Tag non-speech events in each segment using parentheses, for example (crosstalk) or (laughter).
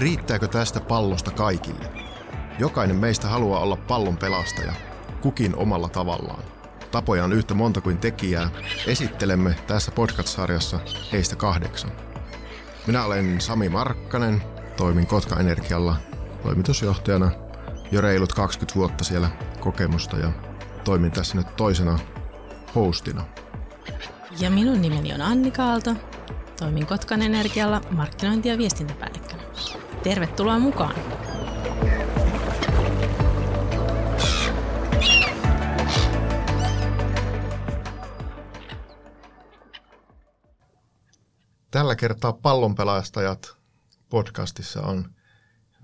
Riittääkö tästä pallosta kaikille? Jokainen meistä haluaa olla pallon pelastaja, kukin omalla tavallaan. Tapoja on yhtä monta kuin tekijää. Esittelemme tässä podcast-sarjassa heistä kahdeksan. Minä olen Sami Markkanen, toimin Kotka Energialla toimitusjohtajana jo reilut 20 vuotta siellä kokemusta ja toimin tässä nyt toisena hostina. Ja minun nimeni on Anni Kaalto. Toimin Kotkan Energialla markkinointi- ja viestintäpäällikkönä. Tervetuloa mukaan! Tällä kertaa pallonpelastajat podcastissa on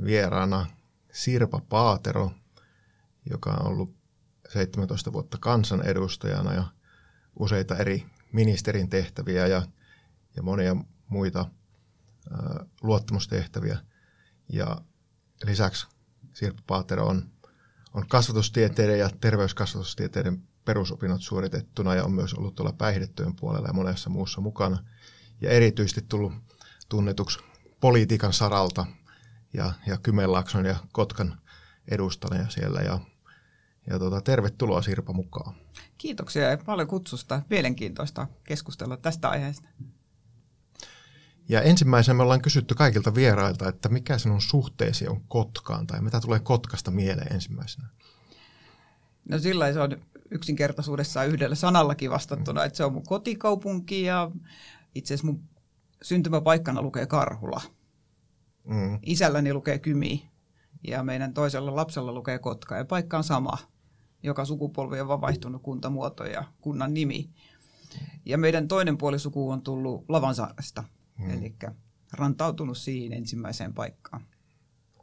vieraana Sirpa Paatero, joka on ollut 17 vuotta kansanedustajana ja useita eri ministerin tehtäviä ja, ja monia muita ä, luottamustehtäviä. Ja lisäksi Sirpa Paatero on, on kasvatustieteiden ja terveyskasvatustieteiden perusopinnot suoritettuna ja on myös ollut tuolla päihdetyön puolella ja monessa muussa mukana. Ja erityisesti tullut tunnetuksi politiikan saralta ja, ja Kymenlaakson ja Kotkan edustajana siellä. Ja, ja tota, tervetuloa Sirpa mukaan. Kiitoksia ja paljon kutsusta. Mielenkiintoista keskustella tästä aiheesta. Ja ensimmäisenä me ollaan kysytty kaikilta vierailta, että mikä sinun suhteesi on Kotkaan tai mitä tulee Kotkasta mieleen ensimmäisenä? No sillä se on yksinkertaisuudessaan yhdellä sanallakin vastattuna, että se on mun kotikaupunki ja itse asiassa mun syntymäpaikkana lukee Karhula. Mm. Isälläni lukee Kymi ja meidän toisella lapsella lukee Kotka ja paikka on sama. Joka sukupolvi on vaihtunut kuntamuoto ja kunnan nimi. Ja meidän toinen puolisuku on tullut Lavansaaresta, mm. eli rantautunut siihen ensimmäiseen paikkaan.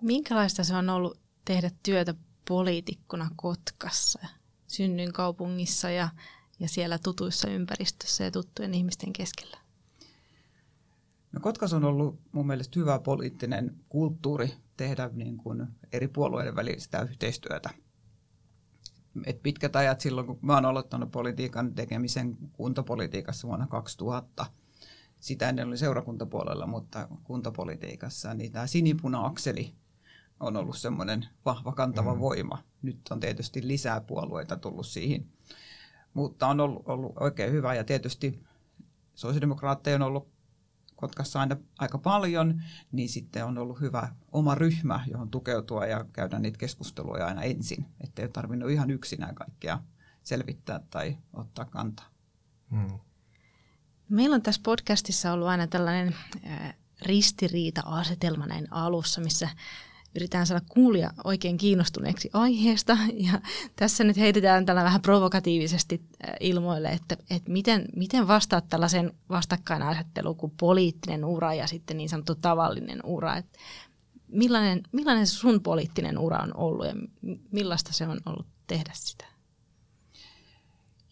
Minkälaista se on ollut tehdä työtä poliitikkona Kotkassa, synnyin kaupungissa ja, ja siellä tutuissa ympäristössä ja tuttujen ihmisten keskellä? No Kotkas on ollut mun mielestä hyvä poliittinen kulttuuri tehdä niin kuin eri puolueiden välistä yhteistyötä. Et pitkät ajat silloin, kun mä oon aloittanut politiikan tekemisen kuntapolitiikassa vuonna 2000, sitä ennen oli seurakuntapuolella, mutta kuntapolitiikassa, niin tämä sinipuna-akseli on ollut semmoinen vahva kantava mm. voima. Nyt on tietysti lisää puolueita tullut siihen, mutta on ollut, ollut oikein hyvä ja tietysti sosiaalidemokraatteja on ollut Kotkassa aina aika paljon, niin sitten on ollut hyvä oma ryhmä, johon tukeutua ja käydä niitä keskusteluja aina ensin, ettei ole tarvinnut ihan yksinään kaikkea selvittää tai ottaa kantaa. Hmm. Meillä on tässä podcastissa ollut aina tällainen ristiriita-asetelma näin alussa, missä yritetään saada kuulija oikein kiinnostuneeksi aiheesta. Ja tässä nyt heitetään tällä vähän provokatiivisesti äh, ilmoille, että, että miten, miten vastaat tällaisen vastakkainasetteluun kuin poliittinen ura ja sitten niin sanottu tavallinen ura. Että millainen, millainen sun poliittinen ura on ollut ja millaista se on ollut tehdä sitä?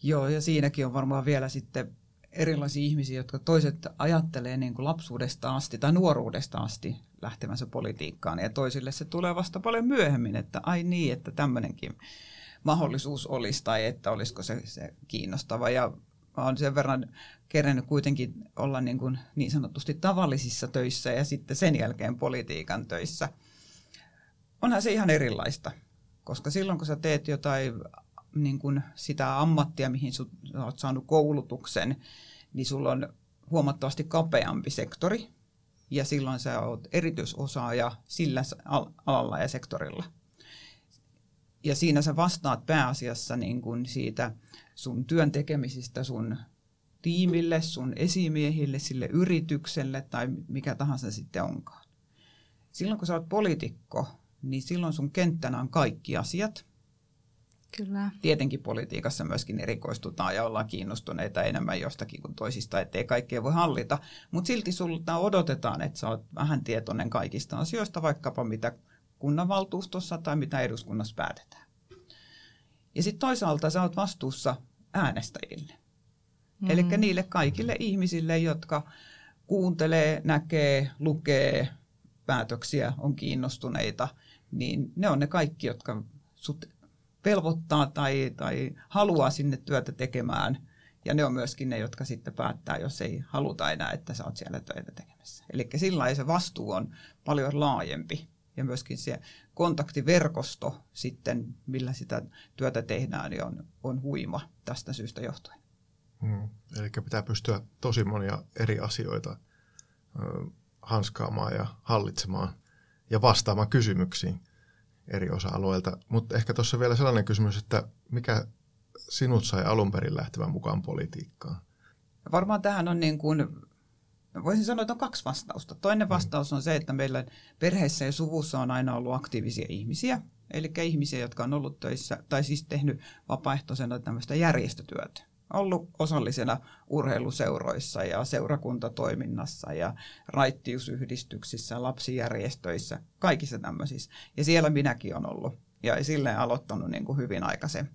Joo, ja siinäkin on varmaan vielä sitten erilaisia ihmisiä, jotka toiset ajattelee niin kuin lapsuudesta asti tai nuoruudesta asti lähtevänsä politiikkaan ja toisille se tulee vasta paljon myöhemmin, että ai niin, että tämmöinenkin mahdollisuus olisi tai että olisiko se, se kiinnostava ja mä olen sen verran kerennyt kuitenkin olla niin, kuin niin sanotusti tavallisissa töissä ja sitten sen jälkeen politiikan töissä. Onhan se ihan erilaista, koska silloin kun sä teet jotain niin kuin sitä ammattia, mihin oot saanut koulutuksen, niin sulla on huomattavasti kapeampi sektori, ja silloin sä oot erityisosaaja sillä alalla ja sektorilla. Ja siinä sä vastaat pääasiassa niin kuin siitä sun työn tekemisistä sun tiimille, sun esimiehille, sille yritykselle tai mikä tahansa sitten onkaan. Silloin kun sä oot poliitikko, niin silloin sun kenttänä on kaikki asiat – Kyllä. Tietenkin politiikassa myöskin erikoistutaan ja ollaan kiinnostuneita enemmän jostakin kuin toisista, ettei kaikkea voi hallita. Mutta silti sulta odotetaan, että sä oot vähän tietoinen kaikista asioista, vaikkapa mitä kunnanvaltuustossa tai mitä eduskunnassa päätetään. Ja sitten toisaalta sä oot vastuussa äänestäjille. Mm. Eli niille kaikille ihmisille, jotka kuuntelee, näkee, lukee päätöksiä, on kiinnostuneita, niin ne on ne kaikki, jotka sut velvoittaa tai, tai haluaa sinne työtä tekemään Ja ne on myöskin ne, jotka sitten päättää, jos ei haluta enää, että sä oot siellä töitä tekemässä. Eli sillä se vastuu on paljon laajempi. Ja myöskin se kontaktiverkosto sitten, millä sitä työtä tehdään, niin on, on huima tästä syystä johtuen. Hmm. Eli pitää pystyä tosi monia eri asioita hanskaamaan ja hallitsemaan ja vastaamaan kysymyksiin eri osa-alueilta. Mutta ehkä tuossa vielä sellainen kysymys, että mikä sinut sai alun perin lähtevän mukaan politiikkaan? Varmaan tähän on niin kuin, voisin sanoa, että on kaksi vastausta. Toinen hmm. vastaus on se, että meillä perheessä ja suvussa on aina ollut aktiivisia ihmisiä, eli ihmisiä, jotka on ollut töissä, tai siis tehnyt vapaaehtoisena tämmöistä järjestötyötä ollut osallisena urheiluseuroissa ja seurakuntatoiminnassa ja raittiusyhdistyksissä, lapsijärjestöissä, kaikissa tämmöisissä. Ja siellä minäkin olen ollut ja silleen aloittanut niin kuin hyvin aikaisen.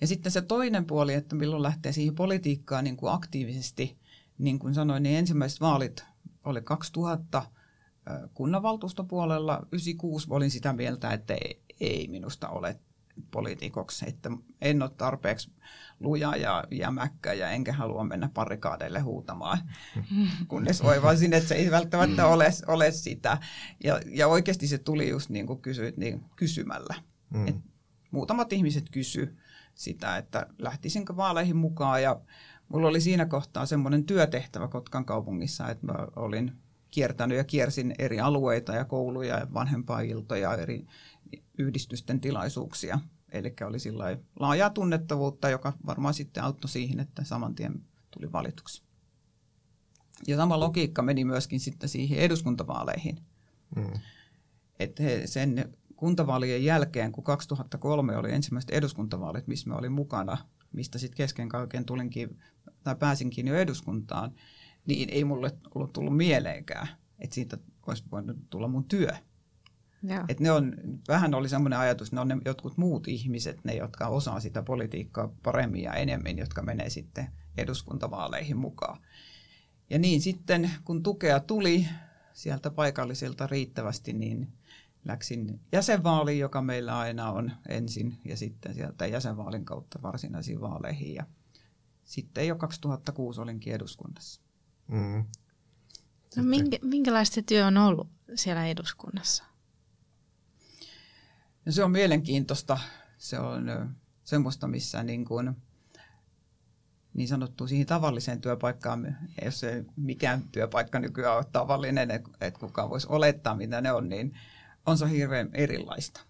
Ja sitten se toinen puoli, että milloin lähtee siihen politiikkaan niin kuin aktiivisesti, niin kuin sanoin, niin ensimmäiset vaalit oli 2000 kunnanvaltuustopuolella, 96 olin sitä mieltä, että ei, ei minusta ole poliitikoksi, että en ole tarpeeksi luja ja jämäkkä ja enkä halua mennä parikaadeille huutamaan, (laughs) kunnes oivasin, että se ei välttämättä ole, ole sitä. Ja, ja oikeasti se tuli just niin kuin kysyit, niin kysymällä. Mm. Et muutamat ihmiset kysy sitä, että lähtisinkö vaaleihin mukaan ja mulla oli siinä kohtaa semmoinen työtehtävä Kotkan kaupungissa, että mä olin kiertänyt ja kiersin eri alueita ja kouluja ja vanhempailtoja, eri yhdistysten tilaisuuksia. Eli oli sillä laajaa tunnettavuutta, joka varmaan sitten auttoi siihen, että saman tien tuli valituksi. Ja sama logiikka meni myöskin sitten siihen eduskuntavaaleihin. Mm. Että sen kuntavaalien jälkeen, kun 2003 oli ensimmäiset eduskuntavaalit, missä me olin mukana, mistä sitten kesken kaiken tulinkin, tai pääsinkin jo eduskuntaan, niin ei mulle ollut tullut mieleenkään, että siitä olisi voinut tulla mun työ. Et ne on, vähän oli semmoinen ajatus, ne on ne jotkut muut ihmiset, ne jotka osaa sitä politiikkaa paremmin ja enemmän, jotka menee sitten eduskuntavaaleihin mukaan. Ja niin sitten, kun tukea tuli sieltä paikallisilta riittävästi, niin läksin jäsenvaaliin, joka meillä aina on ensin, ja sitten sieltä jäsenvaalin kautta varsinaisiin vaaleihin. Ja sitten jo 2006 olinkin eduskunnassa. Mm. No, minkä, minkälaista työ on ollut siellä eduskunnassa? No se on mielenkiintoista. Se on semmoista, missä niin, kuin, niin sanottu siihen tavalliseen työpaikkaan, jos se mikään työpaikka nykyään on tavallinen, että kukaan voisi olettaa, mitä ne on, niin on se hirveän erilaista.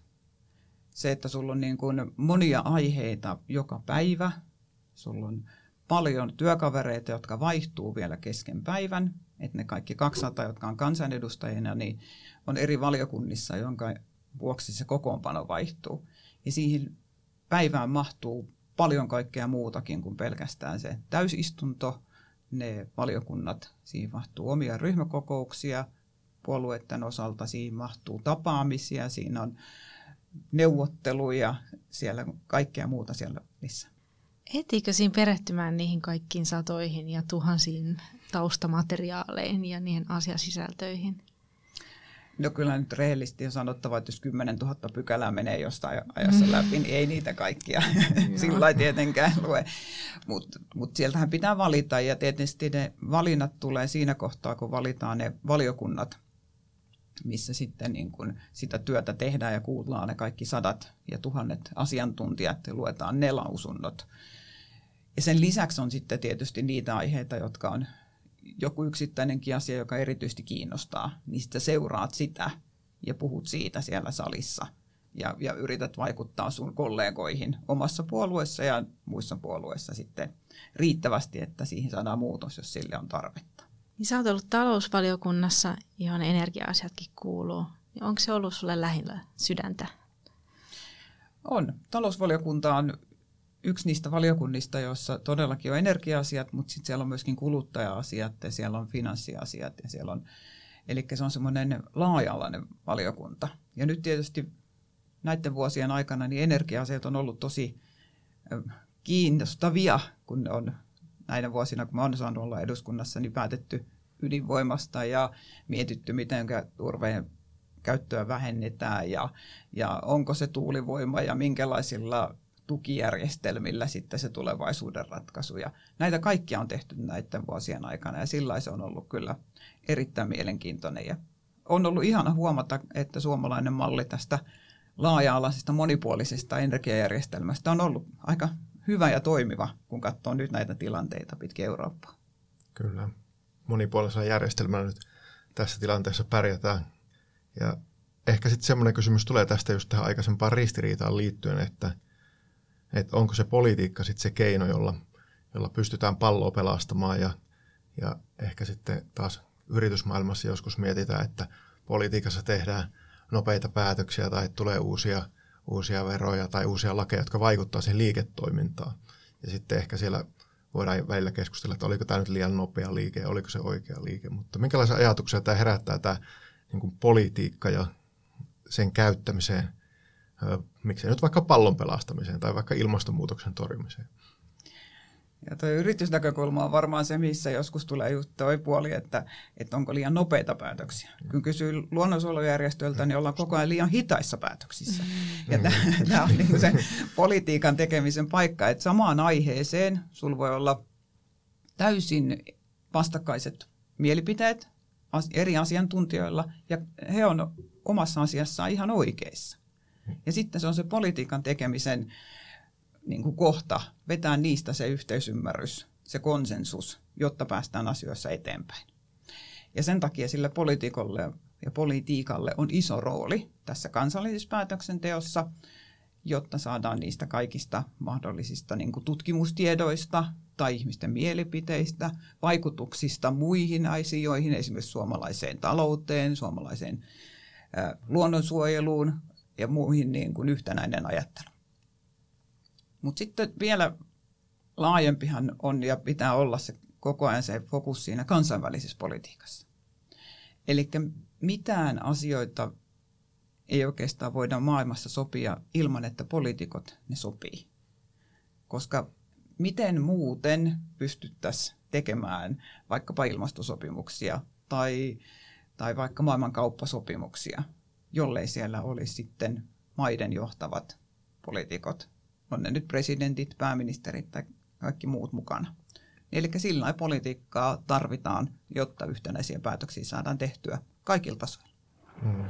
Se, että sulla on niin kuin monia aiheita joka päivä, sulla on paljon työkavereita, jotka vaihtuu vielä kesken päivän, että ne kaikki 200, jotka on kansanedustajina, niin on eri valiokunnissa, jonka vuoksi se kokoonpano vaihtuu. Ja siihen päivään mahtuu paljon kaikkea muutakin kuin pelkästään se täysistunto, ne valiokunnat, siihen mahtuu omia ryhmäkokouksia puolueiden osalta, siihen mahtuu tapaamisia, siinä on neuvotteluja, siellä kaikkea muuta siellä missä. Etiikö siinä perehtymään niihin kaikkiin satoihin ja tuhansiin taustamateriaaleihin ja niihin asiasisältöihin? No kyllä nyt rehellisesti on sanottava, että jos 10 000 pykälää menee jostain ajassa läpi, niin ei niitä kaikkia (laughs) sillä ei tietenkään lue. Mutta mut sieltähän pitää valita ja tietysti ne valinnat tulee siinä kohtaa, kun valitaan ne valiokunnat, missä sitten niin kun sitä työtä tehdään ja kuullaan ne kaikki sadat ja tuhannet asiantuntijat ja luetaan ne lausunnot. Ja sen lisäksi on sitten tietysti niitä aiheita, jotka on joku yksittäinenkin asia, joka erityisesti kiinnostaa, niin sitten seuraat sitä ja puhut siitä siellä salissa ja, ja yrität vaikuttaa sun kollegoihin omassa puolueessa ja muissa puolueissa sitten riittävästi, että siihen saadaan muutos, jos sille on tarvetta. Niin sä oot ollut talousvaliokunnassa, johon energia-asiatkin kuuluu. Onko se ollut sulle lähinnä sydäntä? On. Talousvaliokunta on yksi niistä valiokunnista, joissa todellakin on energia-asiat, mutta sitten siellä on myöskin kuluttaja-asiat ja siellä on finanssiasiat ja siellä on, eli se on semmoinen laaja-alainen valiokunta. Ja nyt tietysti näiden vuosien aikana niin energia-asiat on ollut tosi kiinnostavia, kun on näinä vuosina, kun mä olen saanut olla eduskunnassa, niin päätetty ydinvoimasta ja mietitty, miten turveen käyttöä vähennetään ja, ja onko se tuulivoima ja minkälaisilla tukijärjestelmillä sitten se tulevaisuuden ratkaisu. Ja näitä kaikkia on tehty näiden vuosien aikana ja sillä se on ollut kyllä erittäin mielenkiintoinen. Ja on ollut ihana huomata, että suomalainen malli tästä laaja-alaisesta monipuolisesta energiajärjestelmästä on ollut aika hyvä ja toimiva, kun katsoo nyt näitä tilanteita pitkin Eurooppaa. Kyllä. Monipuolisella järjestelmällä nyt tässä tilanteessa pärjätään. Ja ehkä sitten semmoinen kysymys tulee tästä just tähän aikaisempaan ristiriitaan liittyen, että, että onko se politiikka sitten se keino, jolla, jolla pystytään palloa pelastamaan ja, ja ehkä sitten taas yritysmaailmassa joskus mietitään, että politiikassa tehdään nopeita päätöksiä tai tulee uusia, uusia veroja tai uusia lakeja, jotka vaikuttavat siihen liiketoimintaan. Ja sitten ehkä siellä voidaan välillä keskustella, että oliko tämä nyt liian nopea liike, oliko se oikea liike. Mutta minkälaisia ajatuksia tämä herättää tämä niin kuin politiikka ja sen käyttämiseen, miksei nyt vaikka pallon pelastamiseen tai vaikka ilmastonmuutoksen torjumiseen? Ja tuo yritysnäkökulma on varmaan se, missä joskus tulee just toi puoli, että, että onko liian nopeita päätöksiä. Kun kysyy luonnonsuojelujärjestöltä, niin ollaan koko ajan liian hitaissa päätöksissä. Ja mm. tämä on niin se politiikan tekemisen paikka, että samaan aiheeseen sulla voi olla täysin vastakkaiset mielipiteet eri asiantuntijoilla, ja he on omassa asiassaan ihan oikeissa. Ja sitten se on se politiikan tekemisen niin kuin kohta, vetää niistä se yhteisymmärrys, se konsensus, jotta päästään asioissa eteenpäin. Ja sen takia sille politiikolle ja politiikalle on iso rooli tässä kansallisessa päätöksenteossa, jotta saadaan niistä kaikista mahdollisista niin kuin tutkimustiedoista tai ihmisten mielipiteistä, vaikutuksista muihin asioihin, esimerkiksi suomalaiseen talouteen, suomalaiseen luonnonsuojeluun ja muihin niin kuin yhtenäinen ajattelu. Mutta sitten vielä laajempihan on ja pitää olla se koko ajan se fokus siinä kansainvälisessä politiikassa. Eli mitään asioita ei oikeastaan voida maailmassa sopia ilman, että poliitikot ne sopii. Koska miten muuten pystyttäisiin tekemään vaikkapa ilmastosopimuksia tai, tai vaikka maailmankauppasopimuksia, jollei siellä olisi sitten maiden johtavat poliitikot on ne nyt presidentit, pääministerit tai kaikki muut mukana. Eli sillä politiikkaa tarvitaan, jotta yhtenäisiä päätöksiä saadaan tehtyä kaikilla tasoilla. Hmm.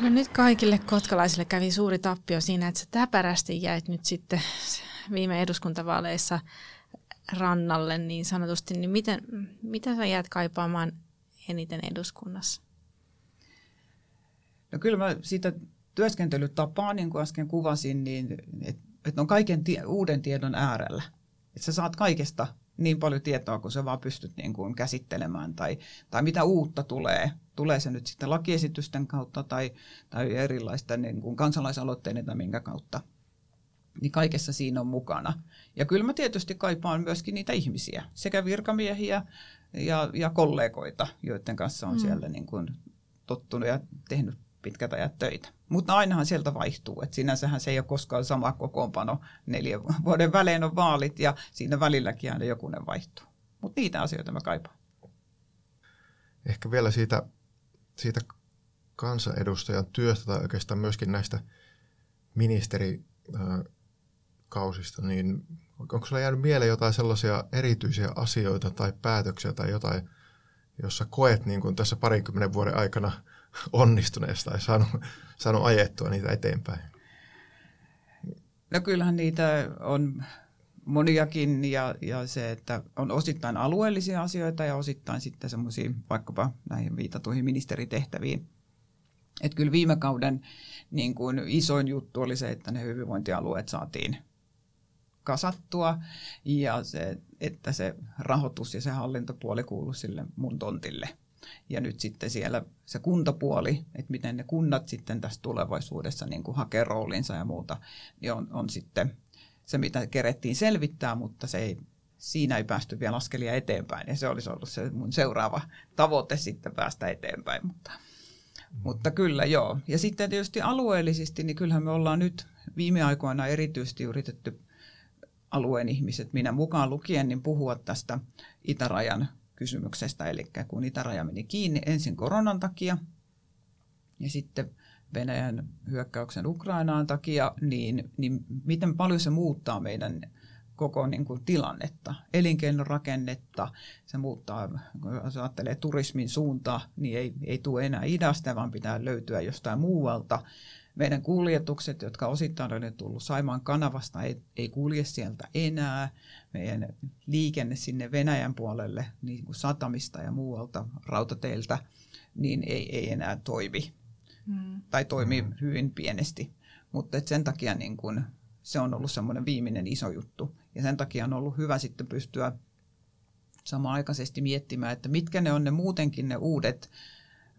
No nyt kaikille kotkalaisille kävi suuri tappio siinä, että sä täpärästi jäit nyt sitten viime eduskuntavaaleissa rannalle niin sanotusti, niin miten, mitä sä jäät kaipaamaan eniten eduskunnassa? No kyllä mä siitä työskentelytapaa, niin kuin äsken kuvasin, niin että et on kaiken tie, uuden tiedon äärellä. Että sä saat kaikesta niin paljon tietoa, kun sä vaan pystyt niin kuin käsittelemään, tai, tai mitä uutta tulee. Tulee se nyt sitten lakiesitysten kautta tai, tai erilaisten niin kuin kansalaisaloitteiden tai minkä kautta niin kaikessa siinä on mukana. Ja kyllä mä tietysti kaipaan myöskin niitä ihmisiä, sekä virkamiehiä ja, ja kollegoita, joiden kanssa on mm. siellä niin kuin tottunut ja tehnyt pitkät ajat töitä. Mutta ainahan sieltä vaihtuu, että sinänsähän se ei ole koskaan sama kokoonpano. Neljän vuoden välein on vaalit ja siinä välilläkin aina jokunen vaihtuu. Mutta niitä asioita mä kaipaan. Ehkä vielä siitä, siitä kansanedustajan työstä tai oikeastaan myöskin näistä ministeri kausista, niin onko sinulla jäänyt mieleen jotain sellaisia erityisiä asioita tai päätöksiä tai jotain, jossa koet niin kuin tässä parikymmenen vuoden aikana (laughs) onnistuneesta tai saanut, saanut ajettua niitä eteenpäin? No kyllähän niitä on moniakin ja, ja se, että on osittain alueellisia asioita ja osittain sitten semmoisia vaikkapa näihin viitatuihin ministeritehtäviin. Että kyllä viime kauden niin kuin isoin juttu oli se, että ne hyvinvointialueet saatiin kasattua ja se, että se rahoitus ja se hallintopuoli kuuluu sille mun tontille. Ja nyt sitten siellä se kuntapuoli, että miten ne kunnat sitten tässä tulevaisuudessa niin kuin hakee roolinsa ja muuta, niin on, on sitten se, mitä kerettiin selvittää, mutta se ei, siinä ei päästy vielä askelia eteenpäin. Ja se olisi ollut se mun seuraava tavoite sitten päästä eteenpäin. Mutta, mm. mutta kyllä joo. Ja sitten tietysti alueellisesti, niin kyllähän me ollaan nyt viime aikoina erityisesti yritetty alueen ihmiset, minä mukaan lukien, niin puhua tästä itärajan kysymyksestä, eli kun itäraja meni kiinni ensin koronan takia ja sitten Venäjän hyökkäyksen Ukrainaan takia, niin, niin miten paljon se muuttaa meidän koko niin kuin, tilannetta, elinkeinorakennetta, se muuttaa, jos ajattelee turismin suuntaa, niin ei, ei tule enää idästä, vaan pitää löytyä jostain muualta. Meidän kuljetukset, jotka osittain on tullut Saimaan kanavasta, ei, ei kulje sieltä enää. Meidän liikenne sinne Venäjän puolelle niin kuin satamista ja muualta rautateiltä, niin ei, ei enää toimi. Mm. Tai toimii hyvin pienesti. Mutta sen takia niin kun, se on ollut semmoinen viimeinen iso juttu. Ja sen takia on ollut hyvä sitten pystyä samanaikaisesti miettimään, että mitkä ne on ne muutenkin ne uudet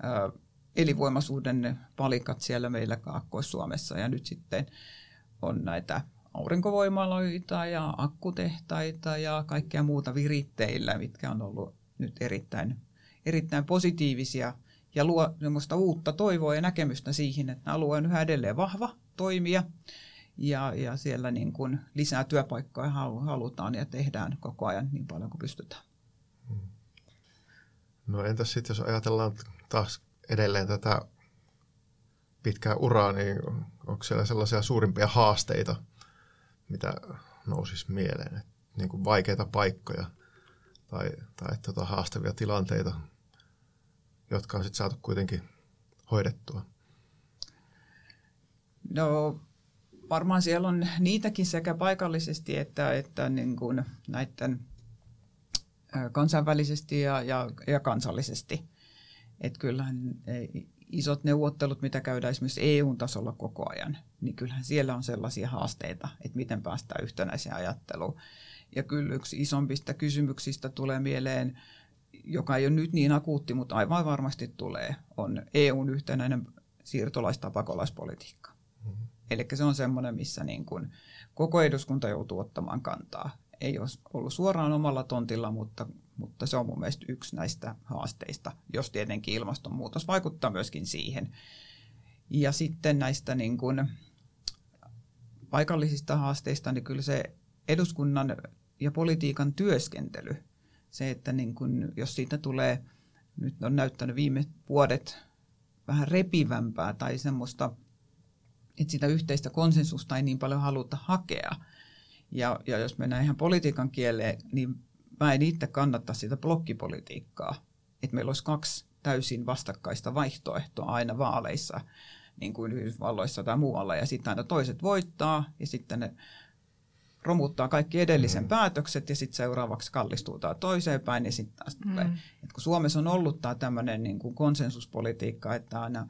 ö, elinvoimaisuuden palikat siellä meillä Kaakkois-Suomessa. Ja nyt sitten on näitä aurinkovoimaloita ja akkutehtaita ja kaikkea muuta viritteillä, mitkä on ollut nyt erittäin, erittäin positiivisia ja luo uutta toivoa ja näkemystä siihen, että alue on yhä edelleen vahva toimija ja, ja siellä niin kuin lisää työpaikkoja halutaan ja tehdään koko ajan niin paljon kuin pystytään. Hmm. No entäs sitten, jos ajatellaan taas edelleen tätä pitkää uraa, niin onko siellä sellaisia suurimpia haasteita, mitä nousisi mieleen? Et niin kuin vaikeita paikkoja tai, tai tota haastavia tilanteita, jotka on sitten saatu kuitenkin hoidettua? No varmaan siellä on niitäkin sekä paikallisesti että, että niin kuin näiden kansainvälisesti ja, ja, ja kansallisesti. Että kyllähän isot neuvottelut, mitä käydään esimerkiksi EU-tasolla koko ajan, niin kyllähän siellä on sellaisia haasteita, että miten päästään yhtenäiseen ajatteluun. Ja kyllä yksi isompista kysymyksistä tulee mieleen, joka ei ole nyt niin akuutti, mutta aivan varmasti tulee, on EUn yhtenäinen siirtolaista pakolaispolitiikka. Mm-hmm. Eli se on semmoinen, missä niin kuin koko eduskunta joutuu ottamaan kantaa. Ei ole ollut suoraan omalla tontilla, mutta, mutta se on mun mielestä yksi näistä haasteista, jos tietenkin ilmastonmuutos vaikuttaa myöskin siihen. Ja sitten näistä niin kuin paikallisista haasteista, niin kyllä se eduskunnan ja politiikan työskentely, se, että niin kun, jos siitä tulee, nyt on näyttänyt viime vuodet vähän repivämpää tai semmoista että sitä yhteistä konsensusta ei niin paljon haluta hakea. Ja, ja jos mennään ihan politiikan kieleen, niin mä en itse kannattaa sitä blokkipolitiikkaa. Että meillä olisi kaksi täysin vastakkaista vaihtoehtoa aina vaaleissa, niin kuin Yhdysvalloissa tai muualla, ja sitten aina toiset voittaa, ja sitten ne romuttaa kaikki edellisen mm. päätökset, ja sitten seuraavaksi kallistuu tämä toiseen päin, ja sitten taas mm. tulee. Et kun Suomessa on ollut tämä tämmöinen niin kuin konsensuspolitiikka, että aina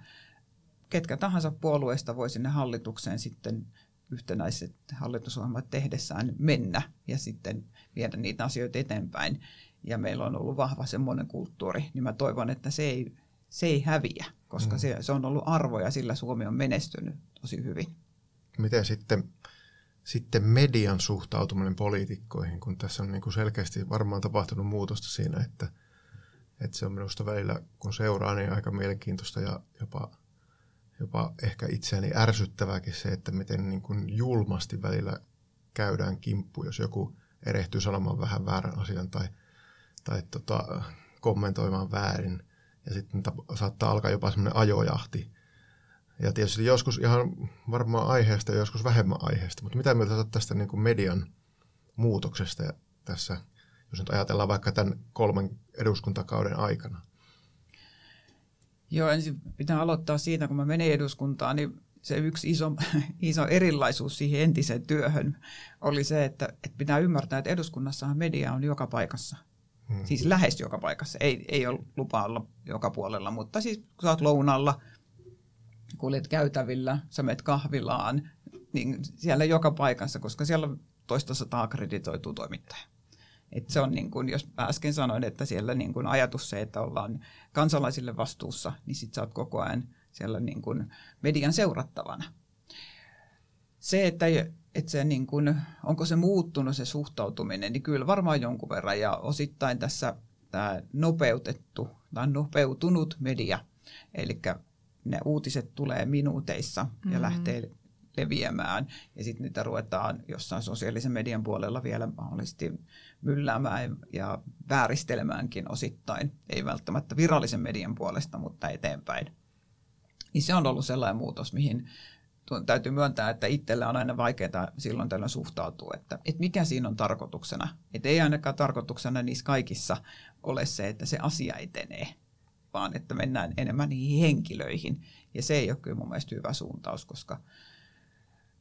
ketkä tahansa puolueesta voi sinne hallitukseen sitten yhtenäiset hallitusohjelmat tehdessään mennä ja sitten viedä niitä asioita eteenpäin. Ja meillä on ollut vahva semmoinen kulttuuri, niin mä toivon, että se ei, se ei häviä, koska mm. se, se on ollut arvo ja sillä Suomi on menestynyt tosi hyvin. Miten sitten, sitten median suhtautuminen poliitikkoihin, kun tässä on niin kuin selkeästi varmaan tapahtunut muutosta siinä, että, että se on minusta välillä, kun seuraa, niin aika mielenkiintoista ja jopa – jopa ehkä itseäni ärsyttävääkin se, että miten niin kuin julmasti välillä käydään kimppu, jos joku erehtyy sanomaan vähän väärän asian tai, tai tota, kommentoimaan väärin. Ja sitten saattaa alkaa jopa semmoinen ajojahti. Ja tietysti joskus ihan varmaan aiheesta ja joskus vähemmän aiheesta, mutta mitä mieltä olet tästä niin kuin median muutoksesta tässä, jos nyt ajatellaan vaikka tämän kolmen eduskuntakauden aikana? Joo, ensin pitää aloittaa siitä, kun mä menin eduskuntaan, niin se yksi iso, (laughs) iso erilaisuus siihen entiseen työhön oli se, että, että pitää ymmärtää, että eduskunnassahan media on joka paikassa. Hmm. Siis lähes joka paikassa. Ei, ei ole lupa olla joka puolella, mutta siis kun sä oot lounalla, kuljet käytävillä, sä menet kahvilaan, niin siellä joka paikassa, koska siellä on toista sataa akkreditoituu toimittaja. Et se on niin kuin, jos äsken sanoin, että siellä niin kuin ajatus se, että ollaan kansalaisille vastuussa, niin sit sä oot koko ajan siellä niin kuin median seurattavana. Se, että, että se niin kuin, onko se muuttunut se suhtautuminen, niin kyllä varmaan jonkun verran ja osittain tässä tämä nopeutettu tai nopeutunut media, eli ne uutiset tulee minuuteissa mm-hmm. ja lähtee leviämään ja sitten niitä ruvetaan jossain sosiaalisen median puolella vielä mahdollisesti mylläämään ja vääristelemäänkin osittain, ei välttämättä virallisen median puolesta, mutta eteenpäin. Niin se on ollut sellainen muutos, mihin täytyy myöntää, että itsellä on aina vaikeaa silloin tällöin suhtautua, että, että mikä siinä on tarkoituksena. Että ei ainakaan tarkoituksena niissä kaikissa ole se, että se asia etenee, vaan että mennään enemmän niihin henkilöihin. Ja se ei ole kyllä mun mielestä hyvä suuntaus, koska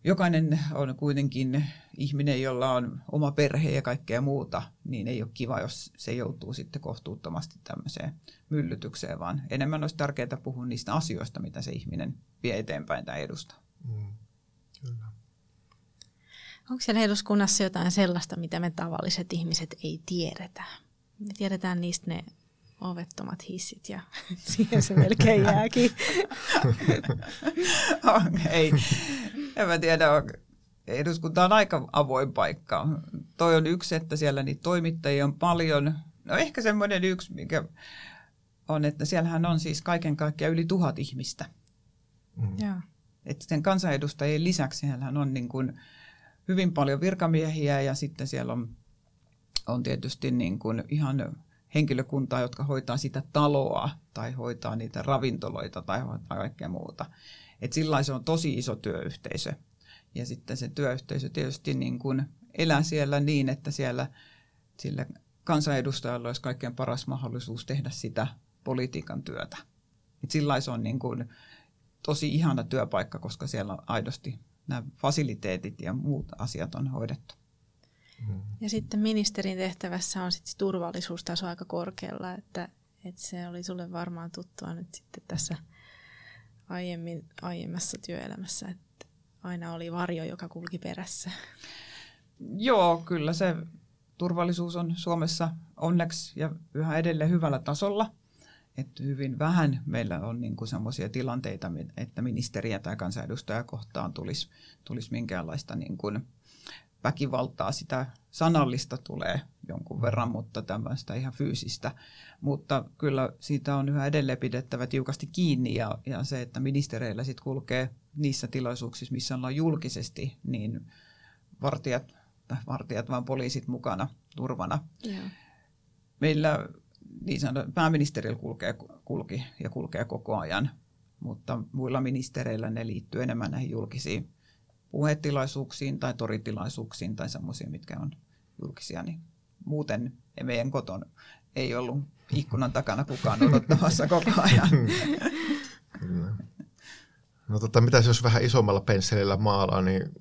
jokainen on kuitenkin ihminen, jolla on oma perhe ja kaikkea muuta, niin ei ole kiva, jos se joutuu sitten kohtuuttomasti tämmöiseen myllytykseen, vaan enemmän olisi tärkeää puhua niistä asioista, mitä se ihminen vie eteenpäin tai edustaa. Mm, kyllä. Onko siellä eduskunnassa jotain sellaista, mitä me tavalliset ihmiset ei tiedetä? Me tiedetään niistä ne ovettomat hissit ja (laughs) siihen se melkein jääkin. (laughs) ei, en mä tiedä, eduskunta on aika avoin paikka. Toi on yksi, että siellä niitä toimittajia on paljon. No ehkä semmoinen yksi, mikä on, että siellähän on siis kaiken kaikkiaan yli tuhat ihmistä. Mm. Yeah. Että sen kansanedustajien lisäksi siellä on niin kuin hyvin paljon virkamiehiä ja sitten siellä on, on tietysti niin kuin ihan henkilökuntaa, jotka hoitaa sitä taloa tai hoitaa niitä ravintoloita tai hoitaa kaikkea muuta. Et sillä se on tosi iso työyhteisö. Ja sitten se työyhteisö tietysti niin kuin elää siellä niin, että siellä sillä kansanedustajalla olisi kaikkein paras mahdollisuus tehdä sitä politiikan työtä. Et sillä se on niin kuin tosi ihana työpaikka, koska siellä on aidosti nämä fasiliteetit ja muut asiat on hoidettu. Mm. Ja sitten ministerin tehtävässä on sitten turvallisuustaso aika korkealla, että, että se oli sulle varmaan tuttua nyt sitten tässä aiemmin, aiemmassa työelämässä, että aina oli varjo, joka kulki perässä. Joo, kyllä se turvallisuus on Suomessa onneksi ja yhä edelleen hyvällä tasolla. Että hyvin vähän meillä on niin sellaisia tilanteita, että ministeriä tai kansanedustaja kohtaan tulisi, tulisi minkäänlaista niin kuin väkivaltaa. Sitä sanallista tulee jonkun verran, mutta tämmöistä ihan fyysistä. Mutta kyllä siitä on yhä edelleen pidettävä tiukasti kiinni ja, ja se, että ministereillä sitten kulkee niissä tilaisuuksissa, missä ollaan julkisesti, niin vartijat, vartijat vaan poliisit mukana turvana. Yeah. Meillä niin sanottu, pääministerillä kulkee, kulki ja kulkee koko ajan, mutta muilla ministereillä ne liittyy enemmän näihin julkisiin puhetilaisuuksiin tai toritilaisuuksiin tai semmoisiin, mitkä on julkisia, niin muuten meidän koton ei ollut ikkunan takana kukaan odottamassa koko ajan. (laughs) No tota, mitä jos vähän isommalla pensselillä maalaa, niin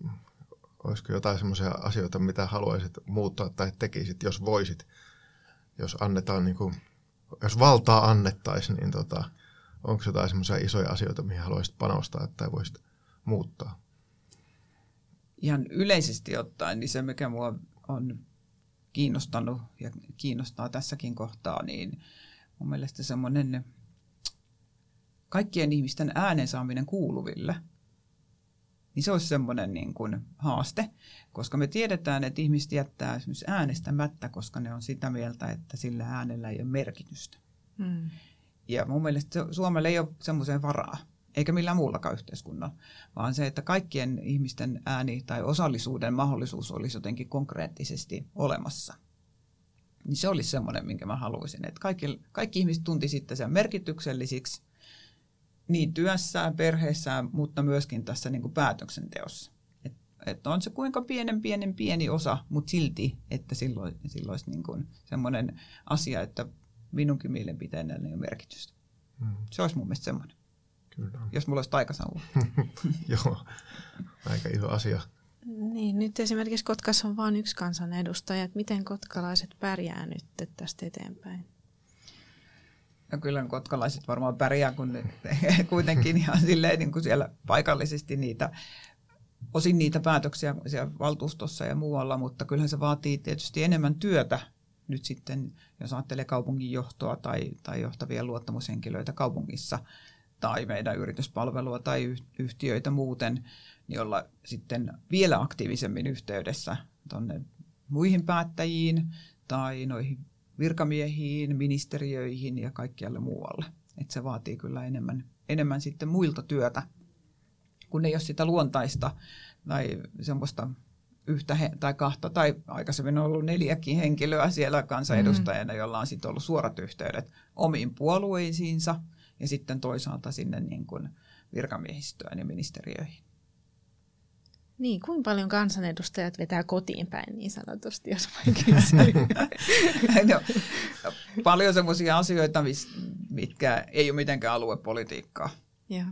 olisiko jotain semmoisia asioita, mitä haluaisit muuttaa tai tekisit, jos voisit, jos annetaan, niin kuin, jos valtaa annettaisiin, niin tota, onko jotain semmoisia isoja asioita, mihin haluaisit panostaa tai voisit muuttaa? Ihan yleisesti ottaen, niin se mikä mua on kiinnostanut ja kiinnostaa tässäkin kohtaa, niin mun mielestä semmoinen kaikkien ihmisten äänen saaminen kuuluville, niin se olisi semmoinen niin kuin haaste, koska me tiedetään, että ihmiset jättää esimerkiksi äänestämättä, koska ne on sitä mieltä, että sillä äänellä ei ole merkitystä. Hmm. Ja mun mielestä Suomella ei ole semmoiseen varaa eikä millään muullakaan yhteiskunnalla, vaan se, että kaikkien ihmisten ääni tai osallisuuden mahdollisuus olisi jotenkin konkreettisesti olemassa. Niin se olisi semmoinen, minkä mä haluaisin, että kaikki, kaikki ihmiset tunti sitten sen merkityksellisiksi niin työssään, perheessään, mutta myöskin tässä niin kuin päätöksenteossa. Että et on se kuinka pienen, pienen, pieni osa, mutta silti, että silloin, silloin olisi niin kuin semmoinen asia, että minunkin mielipiteenä on merkitystä. Hmm. Se olisi mun mielestä semmoinen. Kyllä. Jos mulla olisi taikasauva. (laughs) Joo, aika iso asia. Niin, nyt esimerkiksi Kotkassa on vain yksi kansanedustaja. Että miten kotkalaiset pärjää nyt tästä eteenpäin? No kyllä kotkalaiset varmaan pärjää, kun ne (laughs) kuitenkin ihan silleen niin kuin siellä paikallisesti niitä, osin niitä päätöksiä siellä valtuustossa ja muualla, mutta kyllähän se vaatii tietysti enemmän työtä nyt sitten, jos ajattelee kaupungin johtoa tai, tai johtavia luottamushenkilöitä kaupungissa – tai meidän yrityspalvelua tai yhtiöitä muuten, niin olla sitten vielä aktiivisemmin yhteydessä tuonne muihin päättäjiin tai noihin virkamiehiin, ministeriöihin ja kaikkialle muualle. Et se vaatii kyllä enemmän, enemmän sitten muilta työtä kun ei ole sitä luontaista tai semmoista yhtä he, tai kahta tai aikaisemmin on ollut neljäkin henkilöä siellä kansanedustajana, mm. jolla on sitten ollut suorat yhteydet omiin puolueisiinsa ja sitten toisaalta sinne niin kuin virkamiehistöön ja ministeriöihin. Niin, kuinka paljon kansanedustajat vetää kotiin päin niin sanotusti, jos (laughs) no, Paljon sellaisia asioita, mitkä ei ole mitenkään aluepolitiikkaa.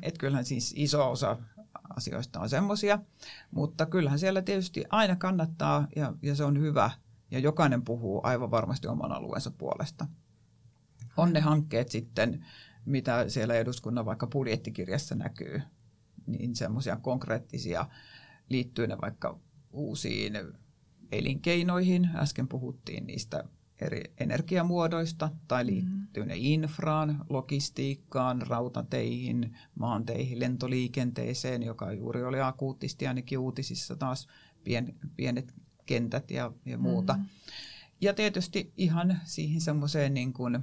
Että kyllähän siis iso osa asioista on semmoisia, mutta kyllähän siellä tietysti aina kannattaa ja, ja se on hyvä ja jokainen puhuu aivan varmasti oman alueensa puolesta. On ne hankkeet sitten, mitä siellä eduskunnan vaikka budjettikirjassa näkyy, niin semmoisia konkreettisia liittyy ne vaikka uusiin elinkeinoihin. Äsken puhuttiin niistä eri energiamuodoista tai liittyy ne infraan, logistiikkaan, rautateihin, maanteihin, lentoliikenteeseen, joka juuri oli akuutisti ainakin uutisissa taas pien, pienet kentät ja, ja muuta. Mm. Ja tietysti ihan siihen semmoiseen niin kuin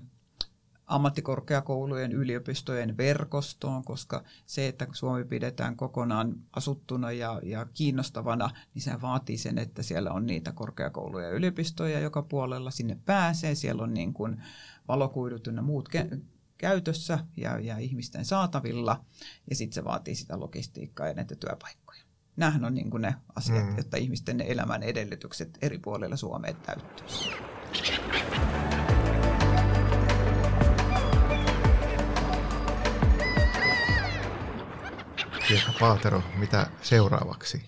ammattikorkeakoulujen, yliopistojen verkostoon, koska se, että Suomi pidetään kokonaan asuttuna ja, ja kiinnostavana, niin se vaatii sen, että siellä on niitä korkeakouluja ja yliopistoja joka puolella. Sinne pääsee, siellä on niin kuin valokuidut ja muut ke- käytössä ja, ja ihmisten saatavilla, ja sitten se vaatii sitä logistiikkaa ja näitä työpaikkoja. Nämähän on niin kuin ne asiat, mm. jotta ihmisten elämän edellytykset eri puolilla Suomea täyttyisivät. Pirkka Paatero, mitä seuraavaksi?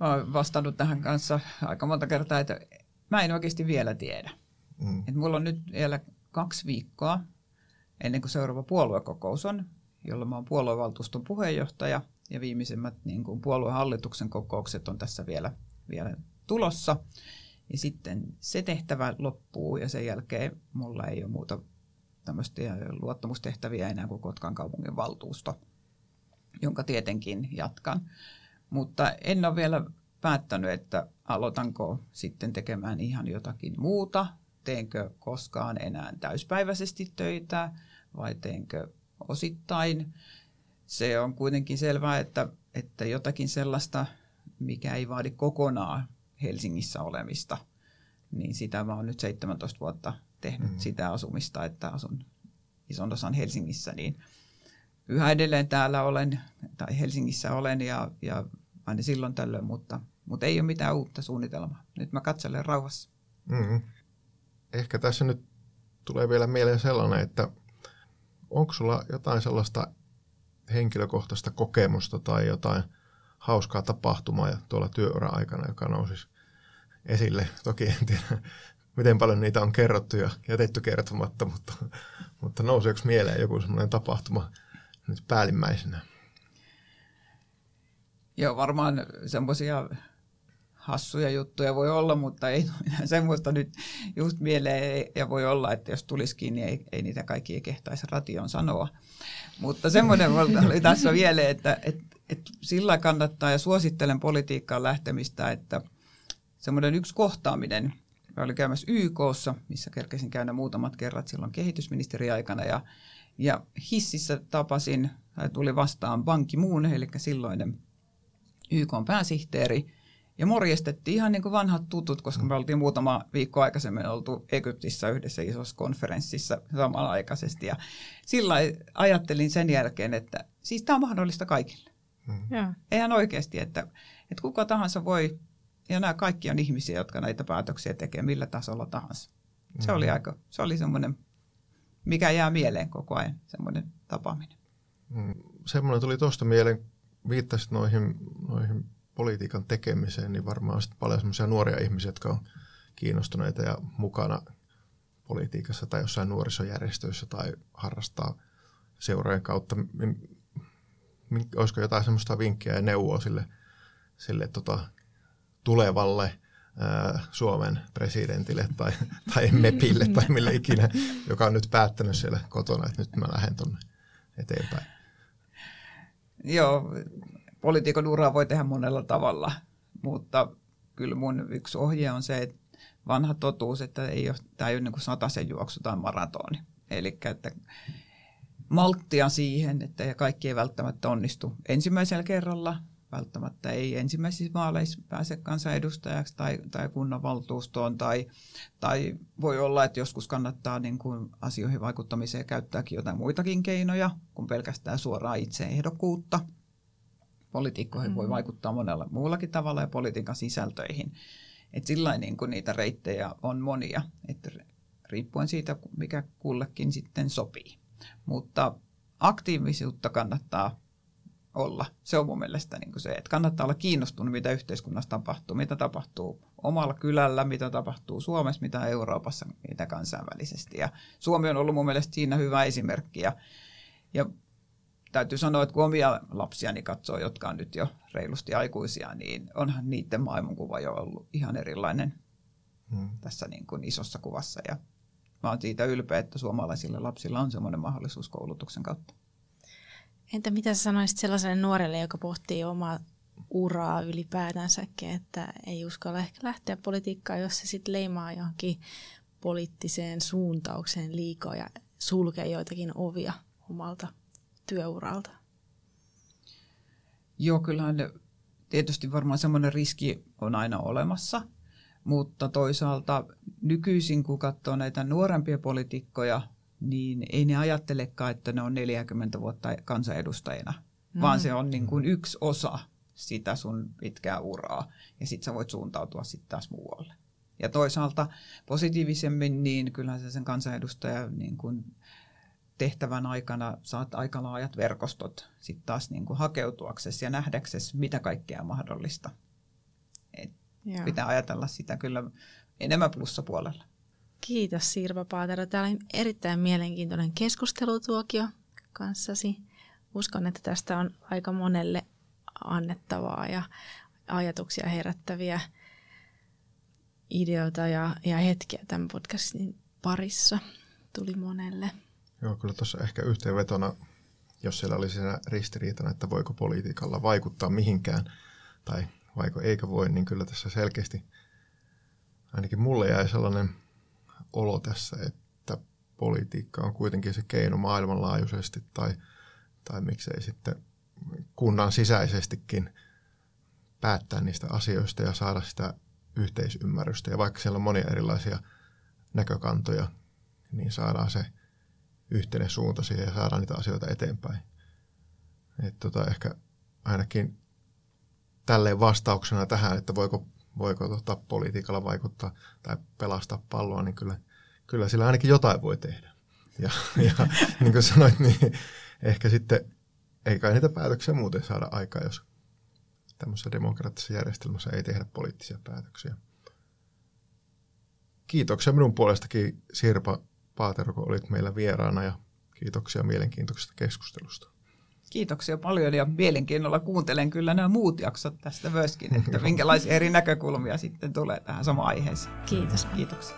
Mä oon vastannut tähän kanssa aika monta kertaa, että mä en oikeasti vielä tiedä. Mm. Et mulla on nyt vielä kaksi viikkoa ennen kuin seuraava puoluekokous on, jolloin mä oon puoluevaltuuston puheenjohtaja ja viimeisimmät niin kuin puoluehallituksen kokoukset on tässä vielä, vielä tulossa. Ja sitten se tehtävä loppuu ja sen jälkeen mulla ei ole muuta tämmöistä luottamustehtäviä enää kuin Kotkan kaupungin valtuusto jonka tietenkin jatkan. Mutta en ole vielä päättänyt, että aloitanko sitten tekemään ihan jotakin muuta, teenkö koskaan enää täyspäiväisesti töitä vai teenkö osittain. Se on kuitenkin selvää, että, että jotakin sellaista, mikä ei vaadi kokonaan Helsingissä olemista, niin sitä mä oon nyt 17 vuotta tehnyt mm. sitä asumista, että asun ison osan Helsingissä, niin – yhä edelleen täällä olen, tai Helsingissä olen, ja, ja aina silloin tällöin, mutta, mutta ei ole mitään uutta suunnitelmaa. Nyt mä katselen rauhassa. Mm-hmm. Ehkä tässä nyt tulee vielä mieleen sellainen, että onko sulla jotain sellaista henkilökohtaista kokemusta tai jotain hauskaa tapahtumaa tuolla työura-aikana, joka nousisi esille. Toki en tiedä, miten paljon niitä on kerrottu ja jätetty kertomatta, mutta, mutta nouseeko mieleen joku sellainen tapahtuma, nyt päällimmäisenä? Joo, varmaan semmoisia hassuja juttuja voi olla, mutta ei (laughs) semmoista nyt just mieleen ja voi olla, että jos tulisikin, niin ei, ei niitä kaikki kehtaisi ration sanoa. Mutta semmoinen (laughs) oli tässä vielä, että, että, että sillä kannattaa ja suosittelen politiikkaan lähtemistä, että semmoinen yksi kohtaaminen, oli käymässä YKssa, missä kerkesin käydä muutamat kerrat silloin kehitysministeriaikana ja ja hississä tapasin, tai tuli vastaan Banki Moon, eli silloinen YK pääsihteeri, ja morjestettiin ihan niin kuin vanhat tutut, koska me oltiin muutama viikko aikaisemmin oltu Egyptissä yhdessä isossa konferenssissa samanaikaisesti. Ja sillä ajattelin sen jälkeen, että siis tämä on mahdollista kaikille. Mm. Eihän oikeasti, että, että kuka tahansa voi, ja nämä kaikki on ihmisiä, jotka näitä päätöksiä tekee millä tasolla tahansa. Se mm. oli aika, se oli semmoinen mikä jää mieleen koko ajan, semmoinen tapaaminen. Mm, semmoinen tuli tuosta mieleen, viittasit noihin, noihin politiikan tekemiseen, niin varmaan sitten paljon semmoisia nuoria ihmisiä, jotka on kiinnostuneita ja mukana politiikassa tai jossain nuorisojärjestöissä tai harrastaa seurojen kautta. Olisiko jotain semmoista vinkkiä ja neuvoa sille, sille tota, tulevalle Suomen presidentille tai, tai MEPille tai mille ikinä, joka on nyt päättänyt siellä kotona, että nyt mä lähden tuonne eteenpäin. Joo, poliitikon uraa voi tehdä monella tavalla, mutta kyllä mun yksi ohje on se, että vanha totuus, että ei ole, tämä ei ole niin kuin sataisen juoksu tai maratoni. Eli että malttia siihen, että kaikki ei välttämättä onnistu ensimmäisellä kerralla, välttämättä ei ensimmäisissä vaaleissa pääse kansanedustajaksi tai, tai kunnanvaltuustoon, tai, tai voi olla, että joskus kannattaa niin kuin asioihin vaikuttamiseen käyttääkin jotain muitakin keinoja kuin pelkästään suoraa itseehdokkuutta. Poliitikkoihin mm-hmm. voi vaikuttaa monella muullakin tavalla ja politiikan sisältöihin. Et sillä niin kuin niitä reittejä on monia, että riippuen siitä, mikä kullekin sitten sopii. Mutta aktiivisuutta kannattaa olla. Se on mun mielestä niin se, että kannattaa olla kiinnostunut, mitä yhteiskunnassa tapahtuu, mitä tapahtuu omalla kylällä, mitä tapahtuu Suomessa, mitä Euroopassa, mitä kansainvälisesti. Ja Suomi on ollut mun mielestä siinä hyvä esimerkki. Ja, ja täytyy sanoa, että kun omia lapsiani katsoo, jotka on nyt jo reilusti aikuisia, niin onhan niiden maailmankuva jo ollut ihan erilainen hmm. tässä niin kuin isossa kuvassa. Ja mä oon siitä ylpeä, että suomalaisilla lapsilla on semmoinen mahdollisuus koulutuksen kautta. Entä mitä sä sanoisit sellaiselle nuorelle, joka pohtii omaa uraa ylipäätänsäkin, että ei uskalla ehkä lähteä politiikkaan, jos se sitten leimaa johonkin poliittiseen suuntaukseen liikaa ja sulkee joitakin ovia omalta työuralta? Joo, kyllähän tietysti varmaan semmoinen riski on aina olemassa, mutta toisaalta nykyisin, kun katsoo näitä nuorempia poliitikkoja, niin ei ne ajattelekaan, että ne on 40 vuotta kansanedustajina, mm. vaan se on niin kuin yksi osa sitä sun pitkää uraa, ja sitten sä voit suuntautua sitten taas muualle. Ja toisaalta positiivisemmin, niin kyllähän sä sen kansanedustaja niin kuin tehtävän aikana saat aika laajat verkostot sitten taas niin kuin hakeutuaksesi ja nähdäksesi, mitä kaikkea on mahdollista. Et pitää ajatella sitä kyllä enemmän plussapuolella. Kiitos Sirpa Paatero. Tämä oli erittäin mielenkiintoinen keskustelutuokio kanssasi. Uskon, että tästä on aika monelle annettavaa ja ajatuksia herättäviä ideoita ja, ja hetkiä tämän podcastin parissa tuli monelle. Joo, kyllä tuossa ehkä yhteenvetona, jos siellä oli siinä ristiriitana, että voiko politiikalla vaikuttaa mihinkään tai vaiko eikä voi, niin kyllä tässä selkeästi ainakin mulle jäi sellainen olo tässä, että politiikka on kuitenkin se keino maailmanlaajuisesti tai, tai miksei sitten kunnan sisäisestikin päättää niistä asioista ja saada sitä yhteisymmärrystä. Ja vaikka siellä on monia erilaisia näkökantoja, niin saadaan se yhteinen suunta siihen ja saadaan niitä asioita eteenpäin. Et tota, ehkä ainakin tälleen vastauksena tähän, että voiko, voiko tota, politiikalla vaikuttaa tai pelastaa palloa, niin kyllä, kyllä sillä ainakin jotain voi tehdä. Ja, ja (laughs) niin kuin sanoit, niin ehkä sitten ei kai niitä päätöksiä muuten saada aikaa, jos tämmöisessä demokraattisessa järjestelmässä ei tehdä poliittisia päätöksiä. Kiitoksia minun puolestakin Sirpa Paatero, kun olit meillä vieraana ja kiitoksia mielenkiintoisesta keskustelusta. Kiitoksia paljon ja mielenkiinnolla kuuntelen kyllä nämä muut jaksot tästä myöskin, että minkälaisia eri näkökulmia sitten tulee tähän samaan aiheeseen. Kiitos. Kiitoksia.